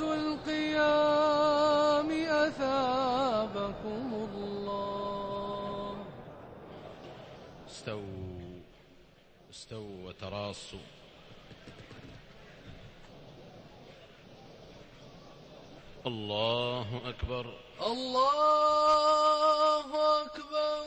القيام أثابكم الله. استووا استووا وتراصوا. الله أكبر. الله أكبر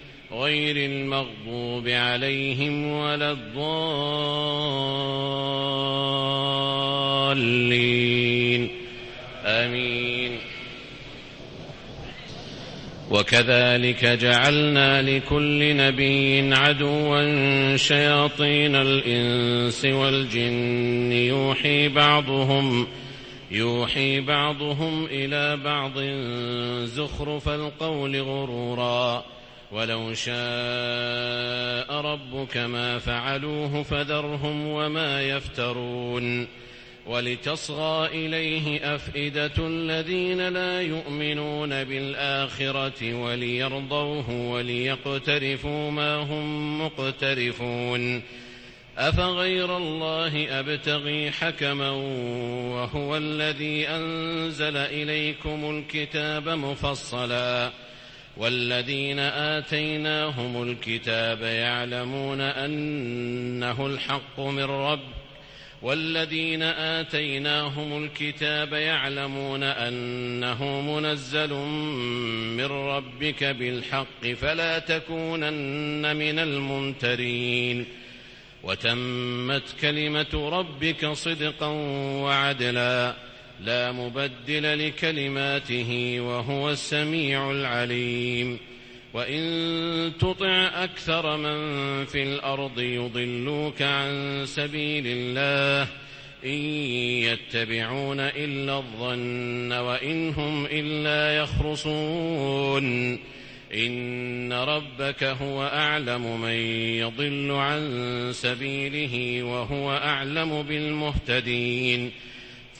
غير المغضوب عليهم ولا الضالين. آمين. وكذلك جعلنا لكل نبي عدوا شياطين الإنس والجن. يوحي بعضهم يوحي بعضهم إلى بعض زخرف القول غرورا. ولو شاء ربك ما فعلوه فذرهم وما يفترون ولتصغى إليه أفئدة الذين لا يؤمنون بالآخرة وليرضوه وليقترفوا ما هم مقترفون أفغير الله أبتغي حكما وهو الذي أنزل إليكم الكتاب مفصلا والذين آتيناهم الكتاب يعلمون أنه الحق من رب والذين آتيناهم الكتاب يعلمون أنه منزل من ربك بالحق فلا تكونن من الممترين وتمت كلمة ربك صدقا وعدلا لا مبدل لكلماته وهو السميع العليم. وإن تطع أكثر من في الأرض يضلوك عن سبيل الله إن يتبعون إلا الظن وإن هم إلا يخرصون. إن ربك هو أعلم من يضل عن سبيله وهو أعلم بالمهتدين.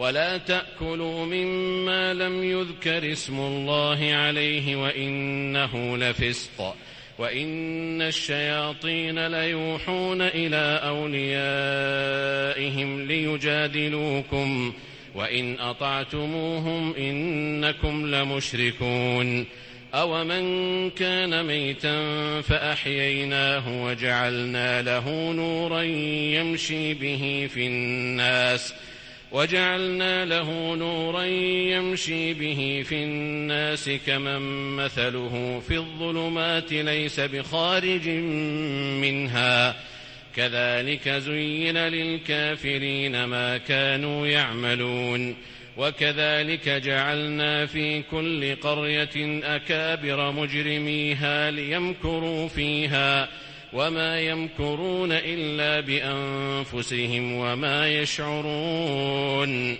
ولا تأكلوا مما لم يذكر اسم الله عليه وإنه لفسق وإن الشياطين ليوحون إلى أوليائهم ليجادلوكم وإن أطعتموهم إنكم لمشركون أومن كان ميتا فأحييناه وجعلنا له نورا يمشي به في الناس ۖ وجعلنا له نورا يمشي به في الناس كمن مثله في الظلمات ليس بخارج منها. كذلك زين للكافرين ما كانوا يعملون. وكذلك جعلنا في كل قرية أكابر مجرميها ليمكروا فيها. وما يمكرون إلا بأنفسهم وما يشعرون.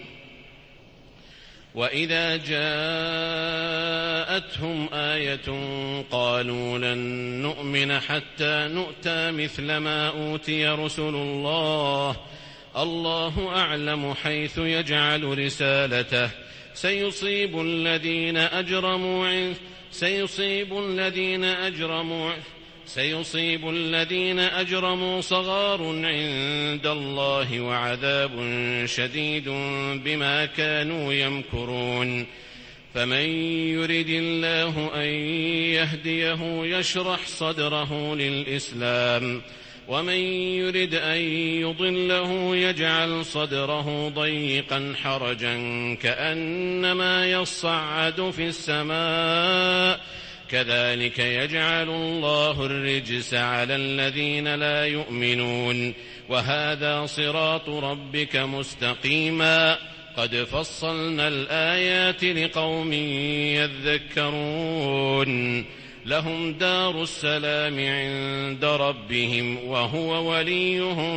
وإذا جاءتهم آية قالوا لن نؤمن حتى نؤتى مثل ما أوتي رسل الله. الله أعلم حيث يجعل رسالته. سيصيب الذين أجرموا سيصيب الذين أجرموا سيصيب الذين أجرموا صغار عند الله وعذاب شديد بما كانوا يمكرون. فمن يرد الله أن يهديه يشرح صدره للإسلام ومن يرد أن يضله يجعل صدره ضيقا حرجا كأنما يصعد في السماء كذلك يجعل الله الرجس على الذين لا يؤمنون. وهذا صراط ربك مستقيما. قد فصلنا الآيات لقوم يذكرون. لهم دار السلام عند ربهم وهو وليهم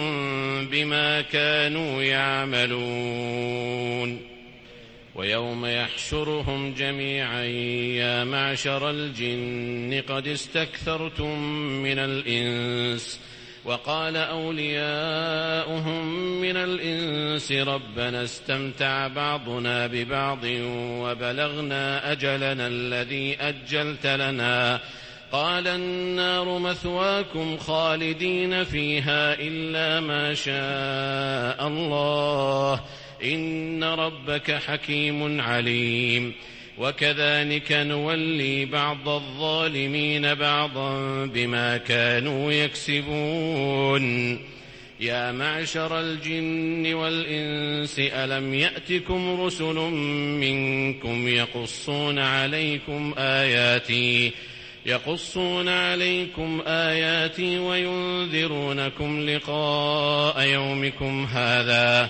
بما كانوا يعملون. ويوم يحشرهم جميعا يا معشر الجن قد استكثرتم من الإنس. وقال أولياؤهم من الإنس ربنا استمتع بعضنا ببعض وبلغنا أجلنا الذي أجلت لنا. قال النار مثواكم خالدين فيها إلا ما شاء الله. إن ربك حكيم عليم. وكذلك نولي بعض الظالمين بعضا بما كانوا يكسبون. يا معشر الجن والإنس ألم يأتكم رسل منكم يقصون عليكم آياتي يقصون عليكم آياتي وينذرونكم لقاء يومكم هذا؟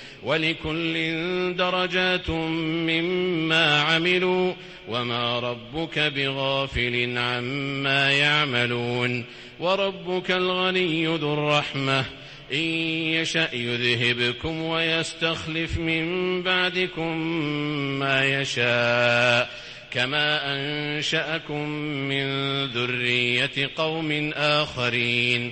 ولكل درجات مما عملوا وما ربك بغافل عما يعملون وربك الغني ذو الرحمة. إن يشأ يذهبكم ويستخلف من بعدكم ما يشاء. كما أنشأكم من ذرية قوم آخرين.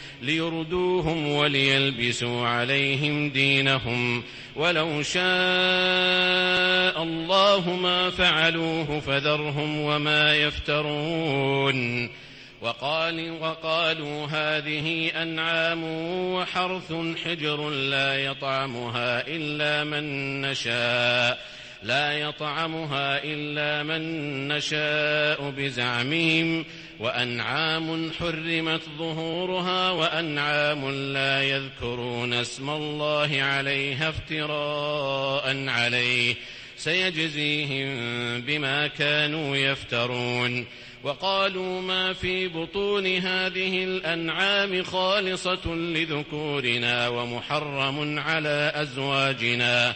وليلبسوا عليهم دينهم ولو شاء الله ما فعلوه فذرهم وما يفترون. وقال وقالوا هذه أنعام وحرث حجر لا يطعمها إلا من نشاء. لا يطعمها إلا من نشاء بزعمهم وأنعام حرمت ظهورها وأنعام لا يذكرون اسم الله عليها افتراء عليه سيجزيهم بما كانوا يفترون وقالوا ما في بطون هذه الأنعام خالصة لذكورنا ومحرم على أزواجنا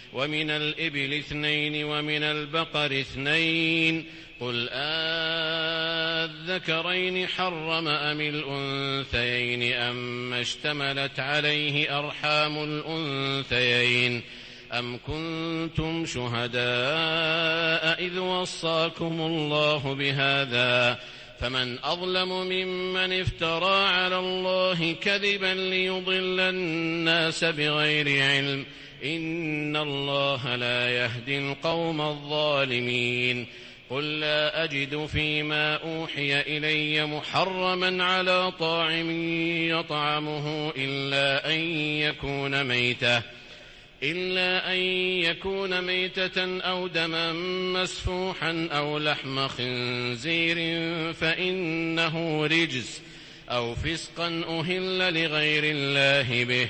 ومن الإبل اثنين ومن البقر اثنين قل آذكرين حرم أم الأنثيين أما اشتملت عليه أرحام الأنثيين أم كنتم شهداء إذ وصاكم الله بهذا فمن أظلم ممن افترى على الله كذبا ليضل الناس بغير علم إن الله لا يهدي القوم الظالمين قل لا أجد فيما أوحي إلي محرما على طاعم يطعمه إلا أن يكون ميتة إلا أن يكون ميتة أو دما مسفوحا أو لحم خنزير فإنه رجس أو فسقا أهل لغير الله به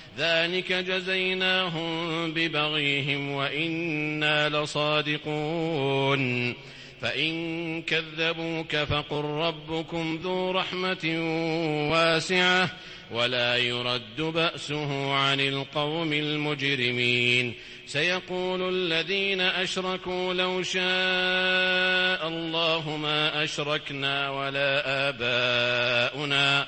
ذلك جزيناهم ببغيهم وإنا لصادقون. فإن كذبوك فقل ربكم ذو رحمة واسعة ولا يرد بأسه عن القوم المجرمين. سيقول الذين أشركوا لو شاء الله ما أشركنا ولا آباؤنا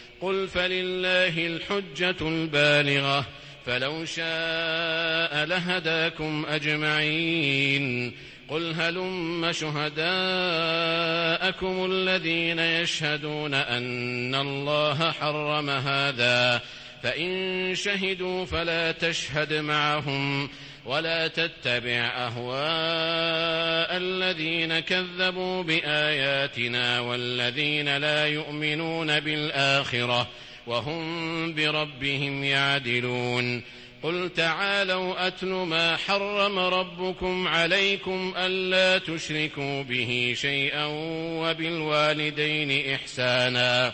قل فلله الحجة البالغة فلو شاء لهداكم أجمعين قل هلم شهداءكم الذين يشهدون أن الله حرم هذا فإن شهدوا فلا تشهد معهم ولا تتبع أهواء الذين كذبوا بآياتنا والذين لا يؤمنون بالآخرة وهم بربهم يعدلون. قل تعالوا أتل ما حرم ربكم عليكم ألا تشركوا به شيئا وبالوالدين إحسانا.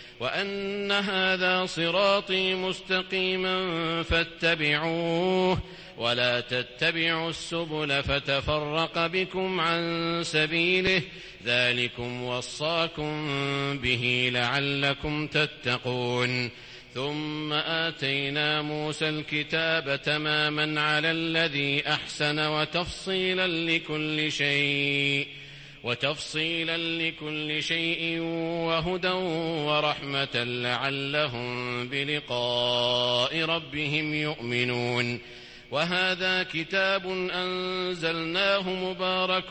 وأن هذا صراطي مستقيما فاتبعوه ولا تتبعوا السبل فتفرق بكم عن سبيله ذلكم وصاكم به لعلكم تتقون ثم آتينا موسى الكتاب تماما على الذي أحسن وتفصيلا لكل شيء وتفصيلا لكل شيء وهدى ورحمة لعلهم بلقاء ربهم يؤمنون. وهذا كتاب أنزلناه مبارك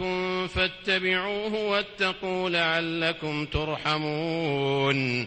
فاتبعوه واتقوا لعلكم ترحمون.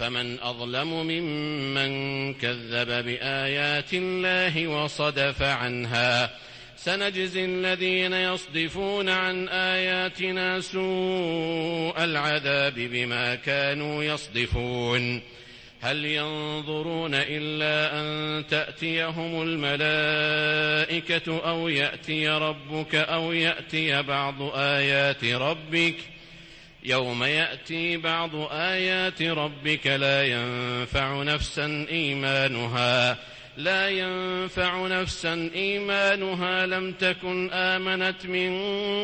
فمن أظلم ممن كذب بآيات الله وصدف عنها. سنجزي الذين يصدفون عن آياتنا سوء العذاب بما كانوا يصدفون. هل ينظرون إلا أن تأتيهم الملائكة أو يأتي ربك أو يأتي بعض آيات ربك ۖ؟ يوم يأتي بعض آيات ربك لا ينفع نفسا إيمانها لا ينفع نفسا إيمانها لم تكن آمنت من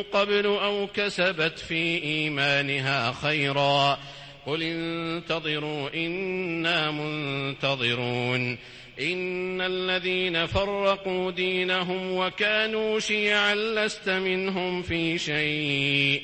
قبل أو كسبت في إيمانها خيرا قل انتظروا إنا منتظرون إن الذين فرقوا دينهم وكانوا شيعا لست منهم في شيء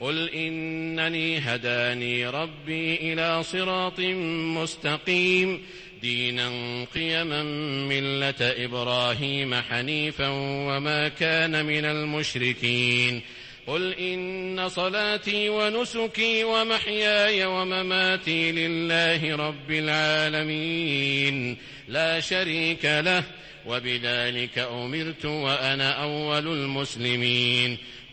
قل انني هداني ربي إلى صراط مستقيم دينا قيما مله إبراهيم حنيفا وما كان من المشركين قل ان صلاتي ونسكي ومحياي ومماتي لله رب العالمين لا شريك له وبذلك امرت وأنا اول المسلمين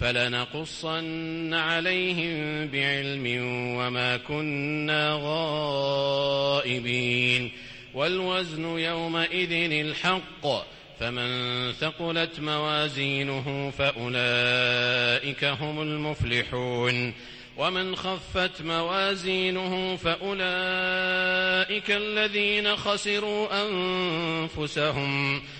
فلنقصن عليهم بعلم وما كنا غائبين. والوزن يومئذ الحق فمن ثقلت موازينه فأولئك هم المفلحون. ومن خفت موازينه فأولئك الذين خسروا أنفسهم. فأولئك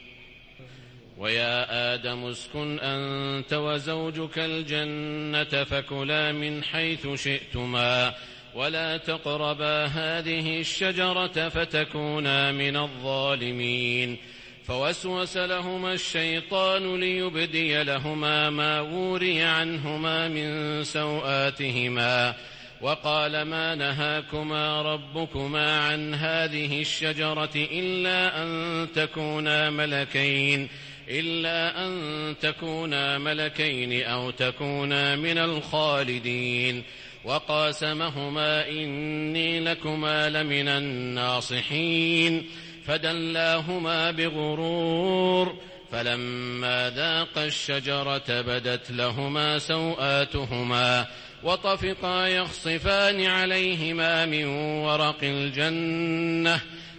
ويا آدم اسكن أنت وزوجك الجنة فكلا من حيث شئتما ولا تقربا هذه الشجرة فتكونا من الظالمين فوسوس لهما الشيطان ليبدي لهما ما وري عنهما من سوآتهما وقال ما نهاكما ربكما عن هذه الشجرة إلا أن تكونا ملكين إلا أن تكونا ملكين أو تكونا من الخالدين. وقاسمهما إني لكما لمن الناصحين. فدلاهما بغرور. فلما ذاقا الشجرة بدت لهما سوآتهما. وطفقا يخصفان عليهما من ورق الجنة.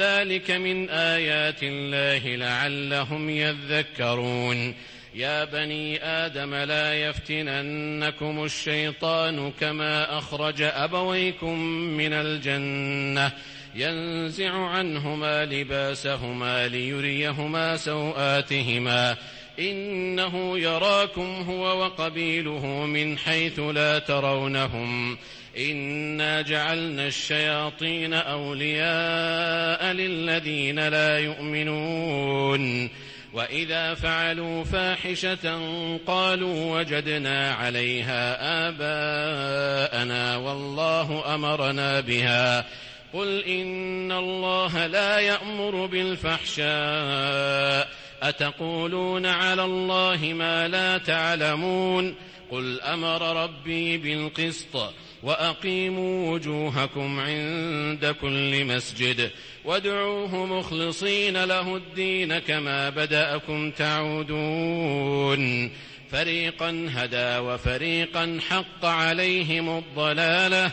ذلك من آيات الله لعلهم يذكرون. يا بني آدم لا يفتننكم الشيطان كما أخرج أبويكم من الجنة. ينزع عنهما لباسهما ليريهما سوآتهما. إنه يراكم هو وقبيله من حيث لا ترونهم. إنا جعلنا الشياطين أولياء للذين لا يؤمنون وإذا فعلوا فاحشة قالوا وجدنا عليها آباءنا والله أمرنا بها قل إن الله لا يأمر بالفحشاء أتقولون على الله ما لا تعلمون قل أمر ربي بالقسط وأقيموا وجوهكم عند كل مسجد وادعوه مخلصين له الدين كما بدأكم تعودون فريقا هدى وفريقا حق عليهم الضلاله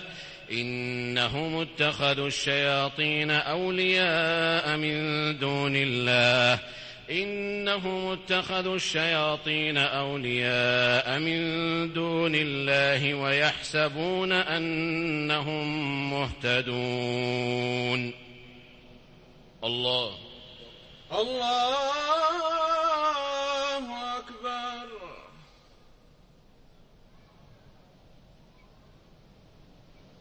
انهم اتخذوا الشياطين اولياء من دون الله إنهم اتخذوا الشياطين أولياء من دون الله ويحسبون أنهم مهتدون. الله. الله.